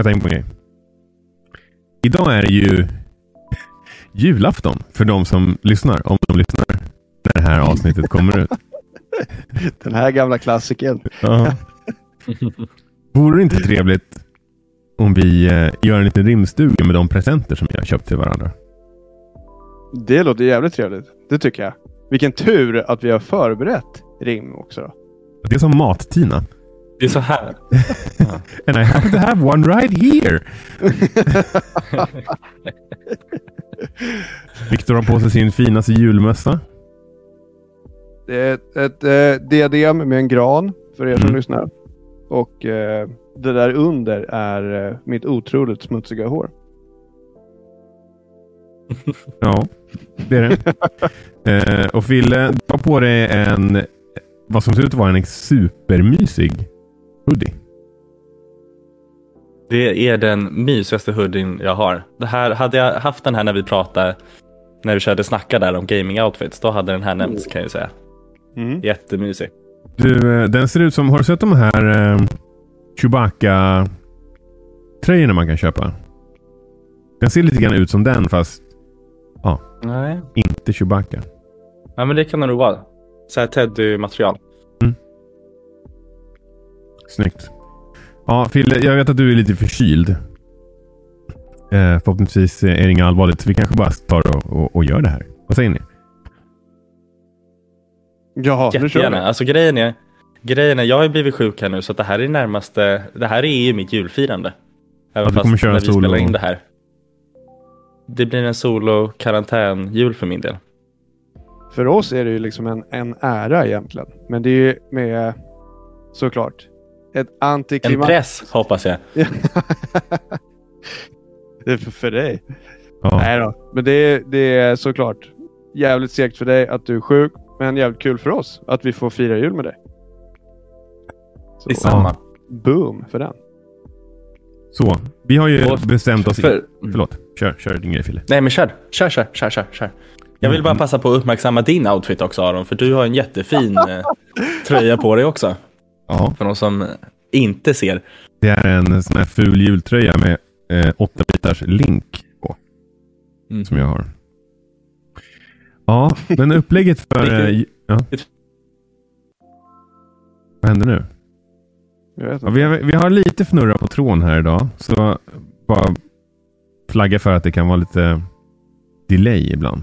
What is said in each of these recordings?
Jag tänkte på en grej. Idag är det ju julafton för de som lyssnar. Om de lyssnar när det här avsnittet kommer ut. Den här gamla klassikern. Ja. Vore det inte trevligt om vi eh, gör en liten rimstuga med de presenter som vi har köpt till varandra? Det låter jävligt trevligt. Det tycker jag. Vilken tur att vi har förberett rim också. Det är som mat-Tina. Det är så här. And I happen to have one right here. Viktor har på sig sin finaste julmössa. Det är ett, ett eh, diadem med en gran för er som Mm. lyssnar. Och eh, det där under är eh, mitt otroligt smutsiga hår. Ja, det är det. eh, och Fille, du har på dig en, vad som ser ut att vara en supermysig hoodie. Det är den mysigaste hoodien jag har. Det här, hade jag haft den här när vi pratade, när vi körde snacka där om gaming outfits, då hade den här nämnts kan jag säga. Mm. Jättemysig. Du, eh, den ser ut som, har du sett de här eh, Chewbacca-tröjorna man kan köpa? Den ser lite grann ut som den fast Nej. inte Chewbacca. Ja men det kan det nog vara. Så här Teddy-material. Snyggt. Ja, Fille, jag vet att du är lite förkyld. Eh, förhoppningsvis är det inget allvarligt, vi kanske bara tar och, och, och gör det här. Vad säger ni? Ja, nu kör vi. Alltså grejen är, grejen är, jag har blivit sjuk här nu så att det här är närmaste, det här är ju mitt julfirande. Även du fast kommer köra när vi solo. spelar in det här. Det blir en solo karantän-jul för min del. För oss är det ju liksom en, en ära egentligen. Men det är ju med såklart ett En antiklimax. press hoppas jag. det är för, för dig. Ja. Nej då. Men det är, det är såklart jävligt segt för dig att du är sjuk. Men jävligt kul för oss att vi får fira jul med dig. Så, Detsamma. boom för den. Så, vi har ju Och bestämt oss... För, Förlåt, kör, kör din grej Fille. nej men kör, kör, kör, kör, kör, kör. Jag vill bara passa på att uppmärksamma din outfit också Aron, för du har en jättefin eh, tröja på dig också. Ja, För de som inte ser. det är en sån här ful jultröja med eh, åtta bitars link på. Mm. Som jag har. Ja, men upplägget för... Eh, ja. Vad händer nu? Ja, vi, har, vi har lite fnurra på tråden här idag. Så bara flagga för att det kan vara lite delay ibland.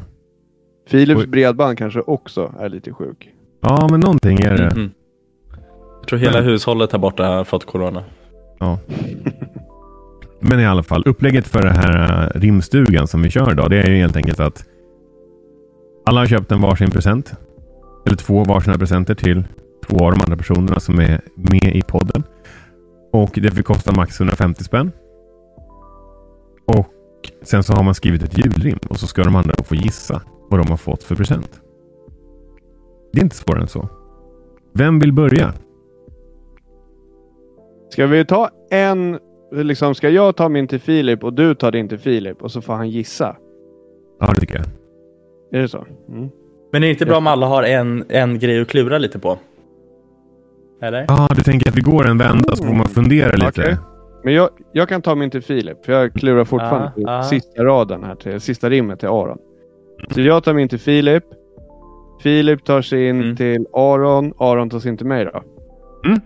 Philips Oj. bredband kanske också är lite sjuk. Ja, men någonting är det. Mhm. Jag tror hela Men- hushållet här borta har fått corona. Ja. Men i alla fall, upplägget för den här äh, rimstugan som vi kör idag, det är ju helt enkelt att alla har köpt en varsin present. Eller två varsina presenter till två av de andra personerna som är med i podden. Och det får kosta max 150 spänn. Och sen så har man skrivit ett julrim och så ska de andra få gissa vad de har fått för present. Det är inte svårare än så. Vem vill börja? Ska vi ta en, liksom ska jag ta min till Filip och du tar din till Filip och så får han gissa? Ja, det tycker jag. Är det så? Mm. Men är det inte bra om alla har en, en grej att klura lite på? Eller? Ja, du tänker att vi går en vända så får man fundera lite. Okej. Men jag, jag kan ta min till Filip, för jag klurar fortfarande Ja, på ja. sista raden här, till, sista rimmet till Aron. Så jag tar min till Filip. Filip tar sin Mm. till Aron. Aron tar sin till mig då. Mm.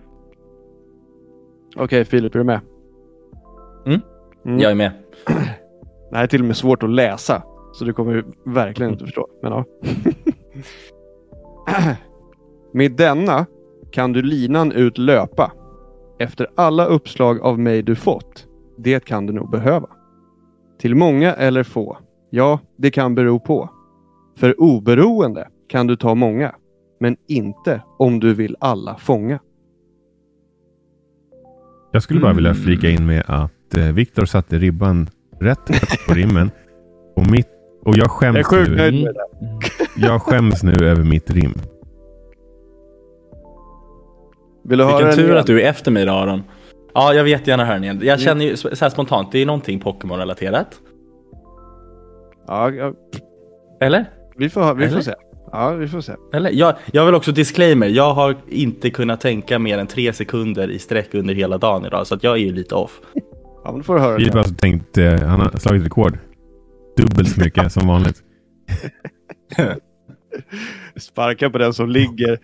Okej Filip, är du med? Mm. Mm. Jag är med. Det här är till och med svårt att läsa. Så du kommer verkligen inte förstå. Men ja. Med denna kan du linan ut löpa. Efter alla uppslag av mig du fått. Det kan du nog behöva. Till många eller få. Ja, det kan bero på. För oberoende kan du ta många. Men inte om du vill alla fånga. Jag skulle bara Mm. vilja flika in med att eh, Viktor satte ribban rätt högt på rimmen. Och, mitt, och jag, Jag är skäms sjukt nu, nöjd med det. jag skäms nu över mitt rim. Vill du Vilken tur igen? att du är efter mig då Aron. Ja, jag vill jättegärna höra den igen. Jag känner ju så här spontant, det är någonting Pokémon-relaterat. Ja, ja, Eller? vi får, vi får Eller? se. Ja, vi får se. Eller? Jag, jag vill också disclaimer, jag har inte kunnat tänka mer än tre sekunder i sträck under hela dagen idag, så att jag är ju lite off. Ja, men då får du höra. Filip har alltså tänkt, eh, han har slagit rekord. Dubbelt så mycket som vanligt. Sparka på den som ligger.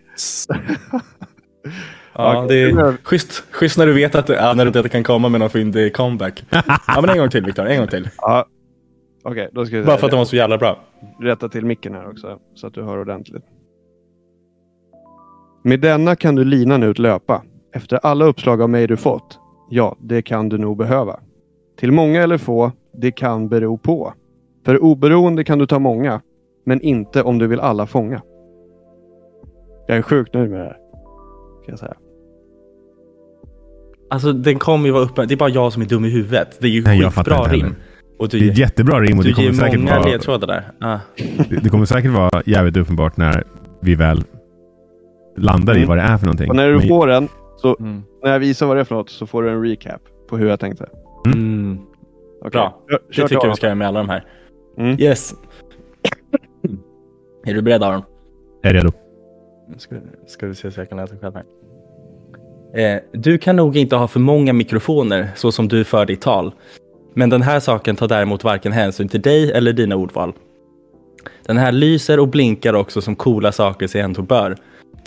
Ja, det är schysst, schysst när du vet att ja, när du vet att det kan komma med någon fyndig comeback. Ja, men en gång till Viktor, en gång till. Ja. Okej, då ska vi Bara för att de var så jävla bra. Rätta till micken här också så att du hör ordentligt. Med denna kan du linan ut löpa. Efter alla uppslag av mig du fått. Ja, det kan du nog behöva. Till många eller få, det kan bero på. För oberoende kan du ta många, men inte om du vill alla fånga. Jag är sjukt nöjd med det här. Kan jag säga. Alltså den kommer ju vara uppe, det är bara jag som är dum i huvudet. Det är ju Nej, skitbra rim. Och Det du, är ett jättebra rim och du det kommer, säkert många vara, ledtrådar där. Ah. det, det kommer säkert vara jävligt uppenbart när vi väl landar i Mm. vad det är för någonting. Och när du får den, så Mm. när jag visar vad det är för något så får du en recap på hur jag tänkte. Mm. Okej. Bra. Kör, Det kör tycker jag vi ska göra med alla de här. Mm. Yes. är du beredd Aron? är redo. Ska, ska vi se så jag kan läsa själv här. Eh, du kan nog inte ha för många mikrofoner så som du för ditt tal. Men den här saken tar däremot varken hänsyn till dig eller dina ordval. Den här lyser och blinkar också som coola saker sig ändå bör.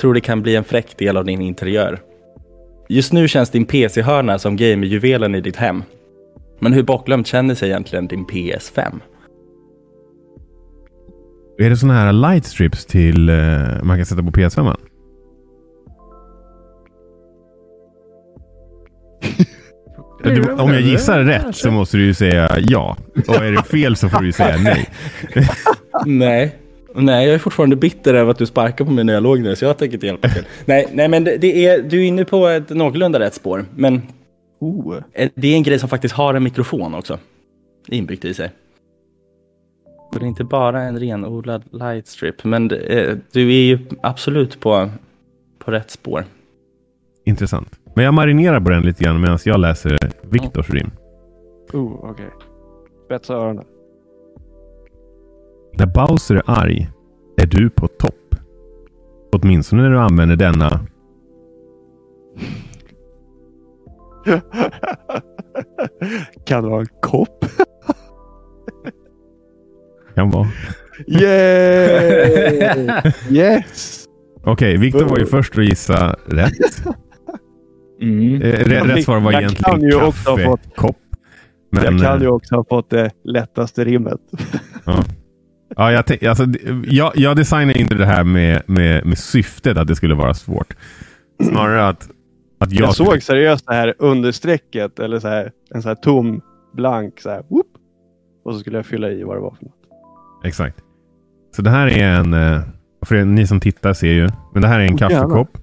Tror det kan bli en fräck del av din interiör. Just nu känns din PC-hörna som gamerjuvelen i ditt hem. Men hur bortglömt känner sig egentligen din PS5? Är det sådana här light strips till eh, man kan sätta på PS5? Du, om jag gissar rätt så måste du ju säga ja. Och är det fel så får du ju säga nej. Nej. Nej, jag är fortfarande bitter över att du sparkar på mig när jag låg ner, så jag tänker inte hjälpa till. nej, nej, men det, det är, du är inne på ett någorlunda rätt spår. Men Oh. eh, det är en grej som faktiskt har en mikrofon också. Inbyggt i sig. Det är inte bara en renodlad lightstrip, men det, eh, du är ju absolut på, på rätt spår. Intressant. Men jag marinerar på den lite grann medan jag läser Viktors rim. Oh, okej. Spetsa öronen. När Bowser är arg är du på topp. Åtminstone när du använder denna. kan det vara en kopp? Kan vara. Yeah! yes! Okej, Viktor var ju först att gissa rätt. Mm. Eh, rätt, rätt svar var Jag egentligen kan ju också ha fått- kaffekopp. Men, jag kan eh, ju också ha fått det lättaste rimmet. Ja, jag, tänk- alltså, jag, jag designar inte det här med, med, med syftet att det skulle vara svårt. Snarare att, att jag... Jag såg seriöst det här understrecket eller så här, en så här tom blank så här, whoop, och så skulle jag fylla i vad det var för något. Exakt. Så det här är en... eh, För ni som tittar ser ju. Men det här är en Oh, kaffekopp.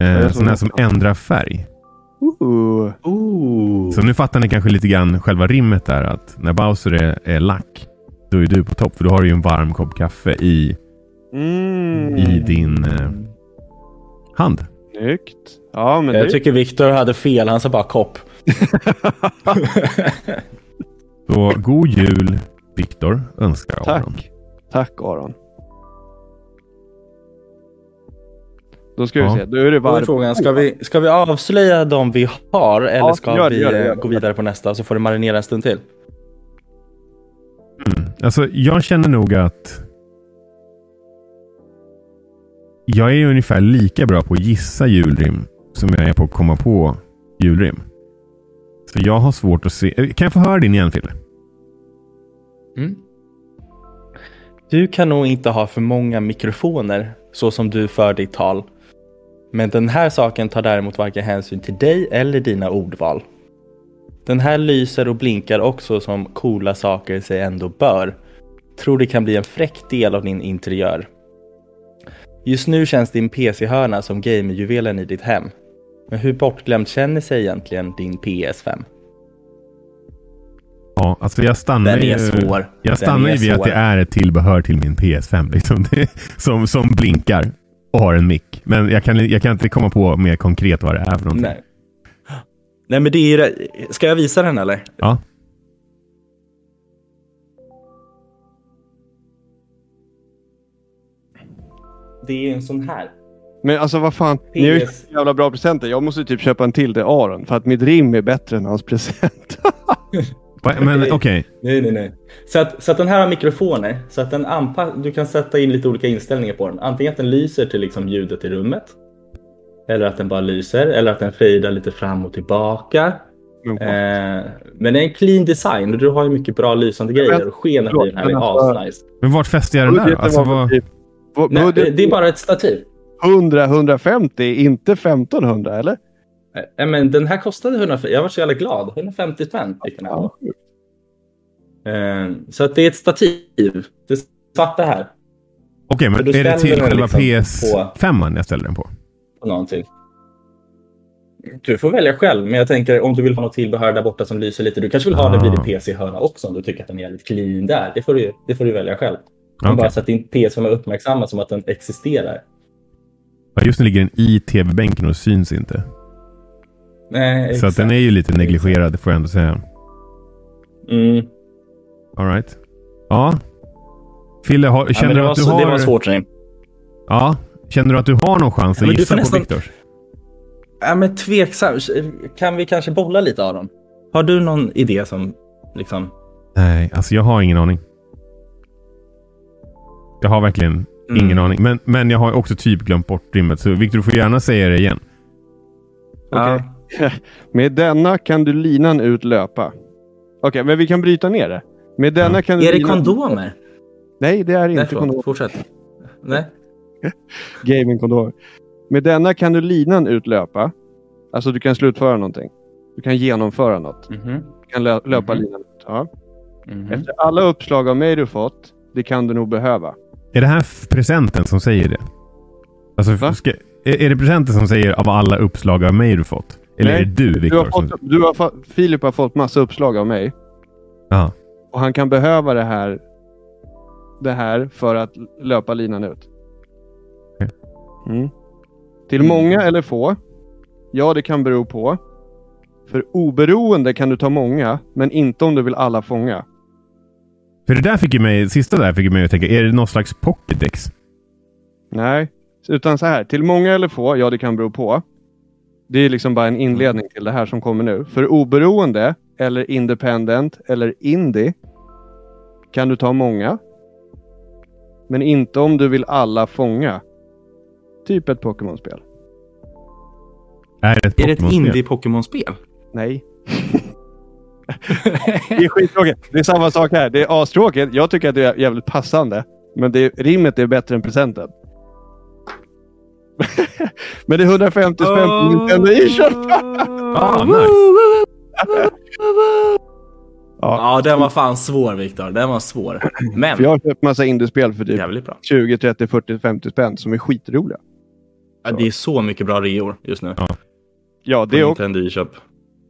Eh, här som ändrar färg. Ooh. Ooh. Så nu fattar ni kanske lite grann själva rimmet där. Att när Bowser är, är lack, då är du på topp. För då har du ju en varm kopp kaffe i, Mm. i din eh, hand. Snyggt. Ja, men Jag det... tycker Viktor hade fel, han sa bara kopp. Så god jul Viktor önskar jag Aron. Tack. Tack Aron. Då ska vi Ja. se. Då är det Då är varv. frågan, ska vi, ska vi avslöja de vi har eller Ja, ska gör vi gör eh, gör gå vidare på nästa så får det marinera en stund till? Mm. Alltså, jag känner nog att jag är ungefär lika bra på att gissa julrim som jag är på att komma på julrim. Så jag har svårt att se. Kan jag få höra din igen Fille? Du kan nog inte ha för många mikrofoner så som du för ditt tal. Men den här saken tar däremot varken hänsyn till dig eller dina ordval. Den här lyser och blinkar också som coola saker sig ändå bör. Tror det kan bli en fräck del av din interiör. Just nu känns din PC-hörna som gamerjuvelen i ditt hem. Men hur bortglömt känner sig egentligen din PS5? Ja, alltså jag stannar Den är svår. Jag stannar ju vid att det är ett tillbehör till min PS5. Liksom. Som, som blinkar och har en mick. Men jag kan, jag kan inte komma på mer konkret vad det är för någonting. Nej. Nej men det är ju det. Ska jag visa den eller? Ja. Det är en sån här. Men alltså vad fan, ni har ju PS. köpt jävla bra presenter. Jag måste typ köpa en till till Aron för att mitt rim är bättre än hans present. Men okej. Nej, nej, nej. Så att, så att den här har mikrofoner. Så att den anpass- du kan sätta in lite olika inställningar på den. Antingen att den lyser till liksom ljudet i rummet. Eller att den bara lyser. Eller att den fejdar lite fram och tillbaka. Men, Eh, men det är en clean design och du har ju mycket bra lysande grejer. Och skenet i den här men är alltså- asnice. Men vart fäster jag den där? Alltså, var vad... typ, Nej, det är bara ett stativ. 100-150, inte 1500 eller? Eh, men den här kostade 150. Jag var så jävla glad. 150 spänn fick den här. Eh, så att det är ett stativ. Det svarta här. Okej, men är det till själva liksom PS5 jag ställer den på? på någonting. Du får välja själv, men jag tänker om du vill ha något tillbehör där borta som lyser lite. Du kanske vill ha det vid Ah. din PC-hörna också om du tycker att den är jävligt clean där. Det får du, det får du välja själv. Men Okej. bara så att din PC är uppmärksamma som att den existerar. Ja, just nu ligger den i tv-bänken och syns inte. Nej, Så exakt. att den är ju lite negligerad, får jag ändå säga. Mm. All right. Ja. Fille, har, Ja, känner det, du att du så, har... det var svårt Rim. Ja. Känner du att du har någon chans Ja, att du gissa på nästan- Viktors? Ja, men tveksam. Kan vi kanske bolla lite Aron? Har du någon idé som liksom... Nej, alltså jag har ingen aning. Jag har verkligen Mm. ingen aning. Men, men jag har också typ glömt bort rimmet. Så Viktor, du får gärna säga det igen. Okej. Med denna kan du linan ut löpa. Okej, men vi kan bryta ner det. Med denna Ja. kan du Är det linan- kondomer? Nej, det är inte förlåt. kondom. Fortsätt. Nej. Gamingkondomer. Med denna kan du linan ut löpa. Alltså du kan slutföra någonting. Du kan genomföra något. Mhm. Du kan lö- löpa Mhm. linan ut. Ja. Mhm. Efter alla uppslag av mig du fått, det kan du nog behöva. Är det här presenten som säger det? Alltså, ska, är, är det presenten som säger av alla uppslag av mig du fått? Eller Nej, är det du, Du Viktor? har fått, du har fått, Filip har fått massa uppslag av mig. Ja. Och han kan behöva det här, det här för att löpa linan ut. Mm. Till många eller få? Ja, det kan bero på. För oberoende kan du ta många, men inte om du vill alla fånga. För det där fick ju mig, sista där fick mig att tänka, är det någon slags pocketdex? Nej, utan så här. Till många eller få? Ja, det kan bero på. Det är liksom bara en inledning till det här som kommer nu. För oberoende, eller independent, eller indie kan du ta många. Men inte om du vill alla fånga. Typ ett Pokémon-spel. Är det ett Är det ett Pokémon-spel? indie-Pokémon-spel? Nej. det är skittråkigt. Det är samma sak här. Det är astråkigt. Jag tycker att det är jävligt passande. Men det, rimmet är bättre än presenten. Men det är 150 spänn på Nintendo e-shop. Ah, nice. Ja, den var fan svår Viktor. Den var svår. Men För jag har köpt massa indiespel för typ jävligt bra. 20, 30, 40, 50 spänn som är skitroliga. Ja, det är så mycket bra reor just nu. Ja, Det det också. Nintendo e-shop.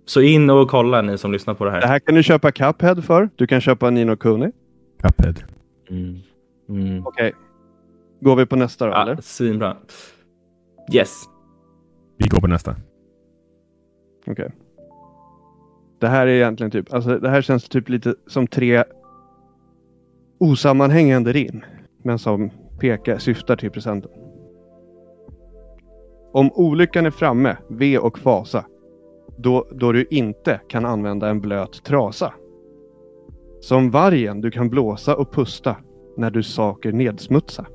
Så in och kolla ni som lyssnar på det här. Det här kan du köpa Cuphead för. Du kan köpa Nino Kuni. Cuphead. Mm. Mm. Okej. Går vi på nästa då, Ja, eller? svinbra. Yes. Vi går på nästa. Okej. Det här är egentligen typ, alltså det här känns typ lite som tre osammanhängande rim. Men som pekar, syftar till presenten. Om olyckan är framme, ve och fasa. Då, då du inte kan använda en blöt trasa. Som vargen du kan blåsa och pusta när du saker nedsmutsa.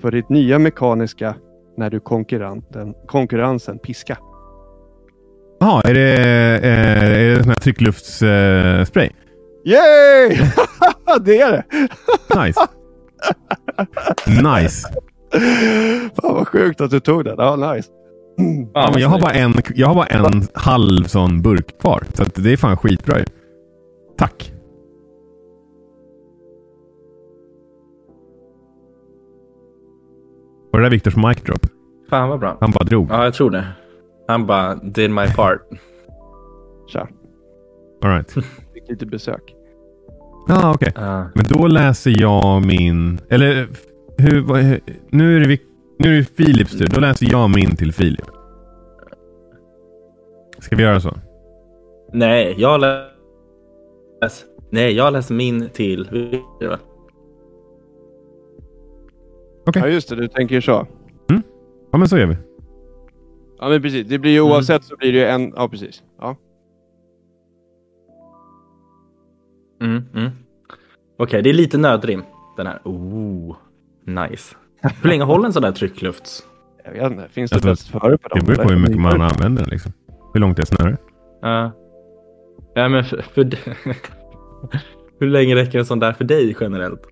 För ditt nya mekaniska när du konkurrenten, konkurrensen piska. Jaha, är det, eh, är det sån här tryckluftsspray? Spray? Yay! det är det! nice. nice. Fan vad sjukt att du tog den. Ja, nice. Ja, men jag, har bara en, jag har bara en halv sån burk kvar. Så det är fan skitbra. Tack. Var det där Viktors mic drop? Fan vad bra. Han bara drog. Ja, jag tror det. Han bara did my part. Tja. All right. Fick lite besök. Ja, okej. Ja. Men då läser jag min... Eller hur, vad, hur, nu, är det, Vik- nu är det Filips tur. Då läser jag min till Filip. Ska vi göra så? Nej, jag läs... Nej, jag läser min till. Okej. Ja just det, du tänker så. Mm. Ja, men så gör vi. Ja men precis, det blir ju oavsett så blir det ju en... Ja precis. Ja. Mm, mm. Okej, det är lite nödrim. Den här. Oh, nice. Hur länge håller en sån där trycklufts? Jag vet inte, finns det Alltså, test före på dem? Det beror på hur mycket man använder den. Liksom. Hur långt är snöret? Ja. Ja, men för, för Hur länge räcker en sån där för dig generellt?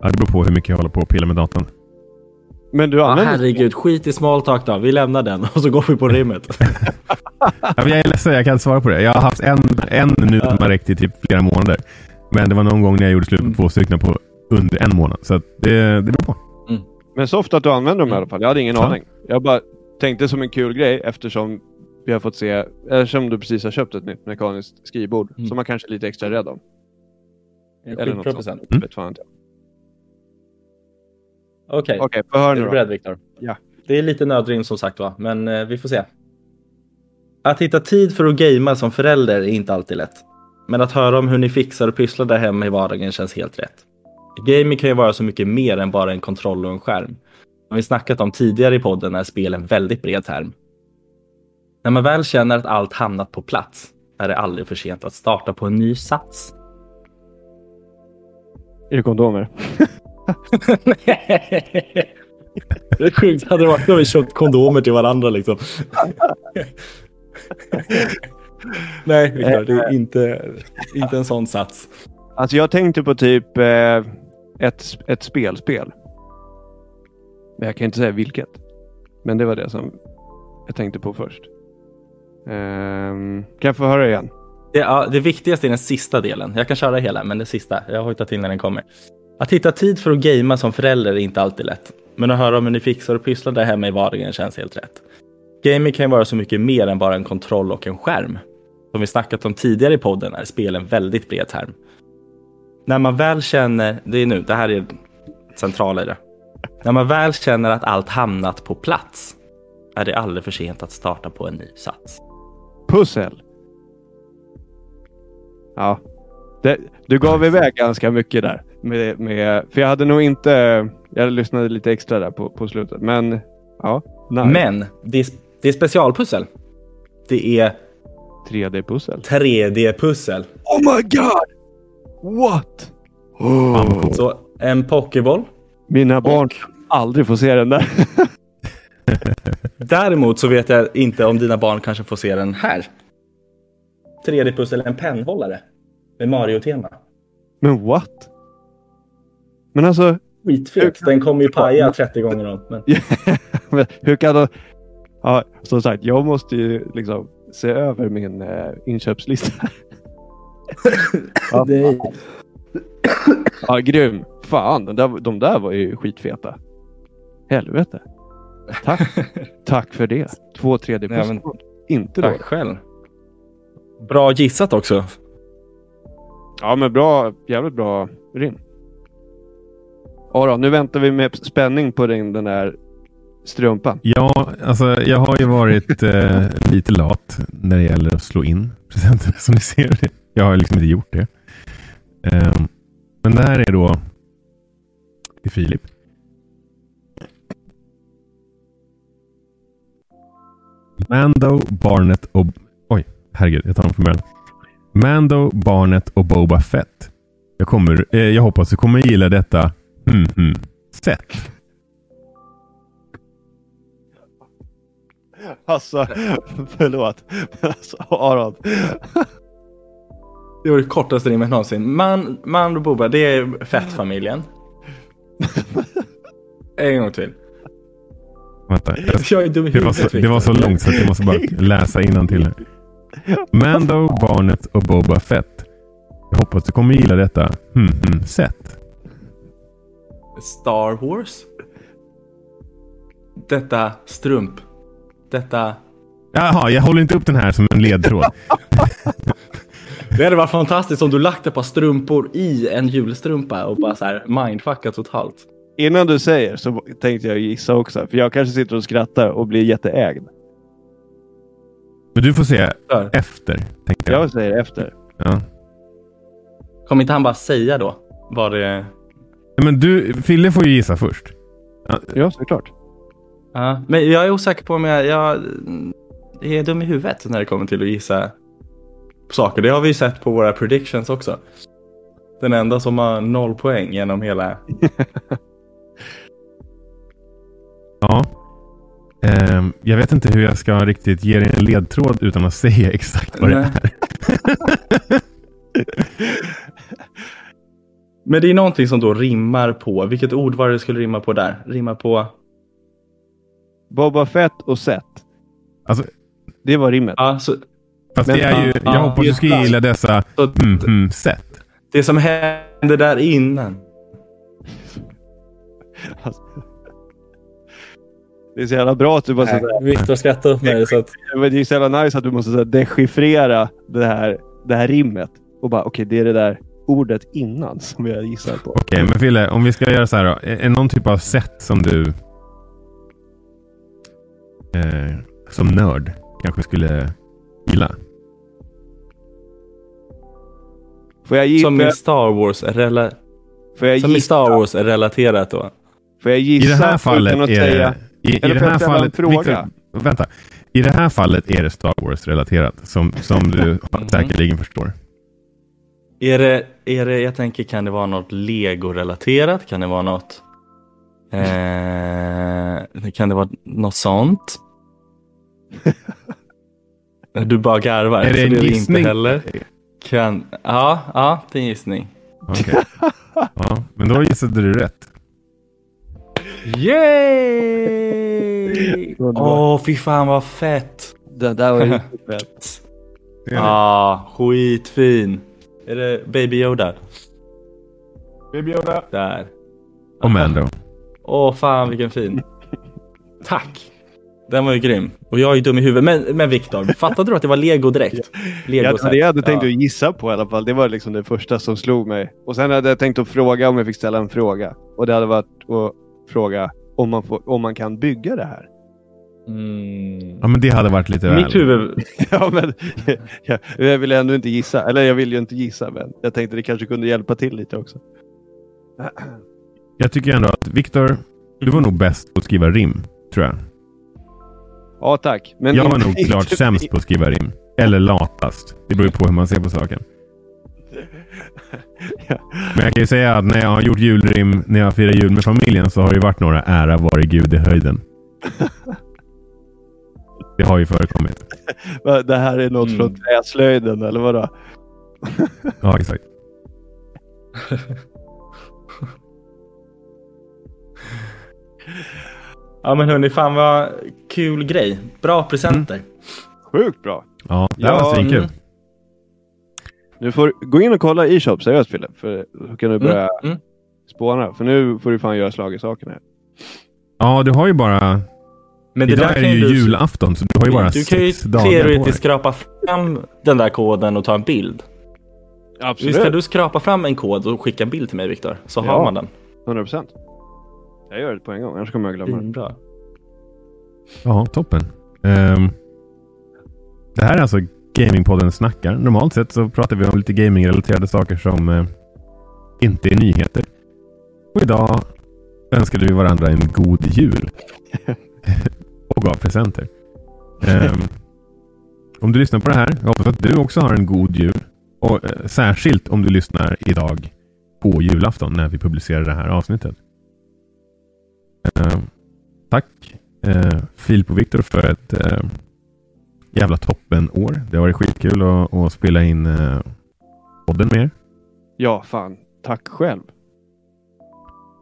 Ja, det beror på hur mycket jag håller på och pillar med datorn. Men du Ja, använder... herregud, skit i small talk då. Vi lämnar den och så går vi på rimmet. Ja, men jag är ledsen, jag kan inte svara på det. Jag har haft en, en nu som har räckt i typ flera månader. Men det var någon gång när jag gjorde slut på två stycken på under en månad. Så att det, det beror på. Men så ofta att du använder dem i alla fall. Jag hade ingen Ja. aning. Jag bara tänkte som en kul grej eftersom vi har fått se, eftersom du precis har köpt ett nytt mekaniskt skrivbord Mm. som man kanske är lite extra rädd om. Eller något sånt. Mm. Vet fan inte. Okej, få höra är nu du beredd Viktor? Ja. Det är lite nödrim som sagt va, men eh, vi får se. Att hitta tid för att gamea som förälder är inte alltid lätt. Men att höra om hur ni fixar och pysslar där hemma i vardagen känns helt rätt. Gaming kan ju vara så mycket mer än bara en kontroll och en skärm. Som vi snackat om tidigare i podden är spel en väldigt bred term. När man väl känner att allt hamnat på plats är det aldrig för sent att starta på en ny sats. Är det kondomer? det är sjukt. Hade det varit om vi köpt kondomer till varandra liksom. Nej, Viktor, det är inte, inte en sån sats. Alltså jag tänkte på typ eh, ett, ett spelspel. Men jag kan inte säga vilket. Men det var det som jag tänkte på först. Ehm, kan jag få höra igen? Det, ja, det viktigaste är den sista delen. Jag kan köra hela, men den sista. Jag hojtar till när den kommer. Att hitta tid för att gamea som förälder är inte alltid lätt. Men att höra om hur ni fixar och pysslar där hemma i vardagen känns helt rätt. Gaming kan ju vara så mycket mer än bara en kontroll och en skärm. Som vi snackat om tidigare i podden är spel en väldigt bred term. När man väl känner, det är nu, det här är centrala i det. När man väl känner att allt hamnat på plats är det aldrig för sent att starta på en ny sats. Pussel. Ja. Det, du gav iväg ganska mycket där. Med, med, för jag hade nog inte... Jag lyssnade lite extra där på, på slutet. Men ja. Nice. Men det är, det är specialpussel. Det är 3D-pussel. 3D-pussel. Oh my god! What? Oh. Så en pokéboll. Mina barn kan aldrig få se den där. Däremot så vet jag inte om dina barn kanske får se den här. 3D-pussel, en pennhållare. Med Mario-tema. Men what? Men alltså, Skitfet. Den kommer ju paja 30 gånger om. Men... men hur kan de... Ja, som sagt, jag måste ju liksom se över min eh, inköpslista. ja, Nej. ja, grym. Fan, den där, de där var ju skitfeta. Helvete. Tack. Tack för det. Två 3D Ja, pussel. men- Inte då. Tack själv. Bra gissat också. Ja, men bra. Jävligt bra rim. Ja då, nu väntar vi med spänning på din, den där strumpan. Ja, alltså jag har ju varit eh, lite lat när det gäller att slå in presenter som ni ser. Jag har liksom inte gjort det. Ehm, men det här är då till Filip. Mando, Barnet och... Oj, herregud, jag tar dem från början. Mando, Barnet och Boba Fett. Jag, kommer, eh, jag hoppas du kommer gilla detta. Hmm, hmm. Sätt. Alltså, förlåt. Alltså, Aron. Det var det kortaste rimmet någonsin. Man, man och Boba, det är fettfamiljen. en gång till. Vänta, jag Jag är dum i Det var, så, det var så långt så att jag måste bara läsa till här. Mando, Barnet och Boba Fett. Jag hoppas du kommer gilla detta. Hmm, hmm, sätt. Star Wars. Detta strump. Detta... Jaha, jag håller inte upp den här som en ledtråd. Det hade varit fantastiskt om du lagt ett par strumpor i en julstrumpa och bara så här mindfuckat totalt. Innan du säger så tänkte jag gissa också. För jag kanske sitter och skrattar och blir jätteägd. Men du får se Där. efter. Jag. Jag säger efter. Ja. Kommer inte han bara säga då vad det... Men du, Fille får ju gissa först. Ja, såklart. Ja, men jag är osäker på om jag, jag är dum i huvudet när det kommer till att gissa saker. Det har vi ju sett på våra predictions också. Den enda som har noll poäng genom hela... Ja. Ehm, jag vet inte hur jag ska riktigt ge dig en ledtråd utan att säga exakt vad det Nej. är. Men det är någonting som då rimmar på. Vilket ord var det skulle rimma på där? Rimma på... Boba Fett och Seth. Alltså, Det var rimmet. Ja, så, fast Men det är ju, jag ja, hoppas du ska gilla dessa så mm, mm, sätt. det som hände där innan. Alltså, Det är så jävla bra att du bara sådär, Viktor skrattade åt mig så att... men det är så jävla nice att du måste sådär dechiffrera det här, det här rimmet. Och bara okej, det är det där ordet innan som jag gissar på. Okej, men Fille, om vi ska göra så här då. Är, är någon typ av sätt som du eh, som nörd kanske skulle gilla? Får jag, Som i Star Wars rela... får jag Som i gissa? Star Wars är relaterat då. Får jag I gissa det här fallet är det... I, i det här fallet? Victor, vänta. I det här fallet är det Star Wars-relaterat, som, som du Mhm. säkerligen förstår. Är det, är det, jag tänker, kan det vara något Lego-relaterat? Kan det vara något... Eh, kan det vara något sånt? Du bara garvar. Är det så en det gissning? Inte heller. Kan, ja, ja, det är en gissning. Okej. Ja, men då gissade du rätt. Yay! Åh, fy fan vad fett! Det där var riktigt fett. Det. Ah, skitfin. Är det Baby Yoda? Baby Yoda. Där. Och Mando. Åh fan vilken fin. Tack. Den var ju grym. Och jag är ju dum i huvudet. Men, men Viktor, fattade du att det var lego direkt? Lego Ja, det jag hade tänkt ja. att gissa på i alla fall. Det var liksom det första som slog mig. Och sen hade jag tänkt att fråga om jag fick ställa en fråga. Och det hade varit att fråga om man, får, om man kan bygga det här. Mm. Ja, men det hade varit lite väl. Mitt huvud... ja, men jag, jag vill ändå inte gissa. Eller jag vill ju inte gissa, men jag tänkte det kanske kunde hjälpa till lite också. Jag tycker ändå att Viktor, du var nog bäst på att skriva rim, tror jag. Ja, tack. Men jag var inte- nog klart inte- sämst på att skriva rim. Eller latast. Det beror ju på hur man ser på saken. Men jag kan ju säga att när jag har gjort julrim, när jag firar jul med familjen, så har det ju varit några ära vare Gud i höjden. Det har ju förekommit. Det här är något Mm. från träslöjden, eller vadå? Ja, exakt. Ja men hörni, fan vad kul grej. Bra presenter. Sjukt bra. Ja, det Ja, var svinkul. mm. Du får gå in och kolla e-shop seriöst Fille. För då kan du börja Mm. Mm. spåna. För nu får du fan göra slag i saken här. Ja, du har ju bara... Men det Idag där är det ju du... julafton, så du har ju bara du kan ju teoretiskt skrapa fram den där koden och ta en bild. Absolut. Visst kan du skrapa fram en kod och skicka en bild till mig Viktor? Så Ja. har man den. 100 procent. Jag gör det på en gång, annars kommer jag glömma det. Bra. Ja, toppen. Ehm, det här är alltså Gamingpodden snackar. Normalt sett så pratar vi om lite gamingrelaterade saker som eh, inte är nyheter. Och idag önskade vi varandra en god jul. och gav presenter. Ehm, om du lyssnar på det här, jag hoppas att du också har en god jul. Och eh, särskilt om du lyssnar idag på julafton när vi publicerar det här avsnittet. Ehm, tack eh, Filip och Viktor för ett eh, jävla toppenår. Det har varit skitkul att, att spela in eh, podden med er. Ja, fan. Tack själv.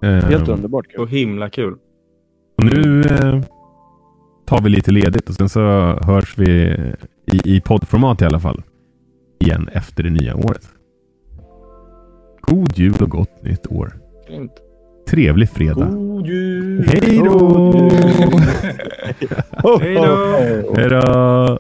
Ehm, Helt underbart kul. Så himla kul. Och nu eh, tar vi lite ledigt och sen så hörs vi i, i poddformat i alla fall. Igen efter det nya året. God jul och gott nytt år. Grymt. Trevlig fredag. God jul! Hej då! God jul. Hej då! Hej då!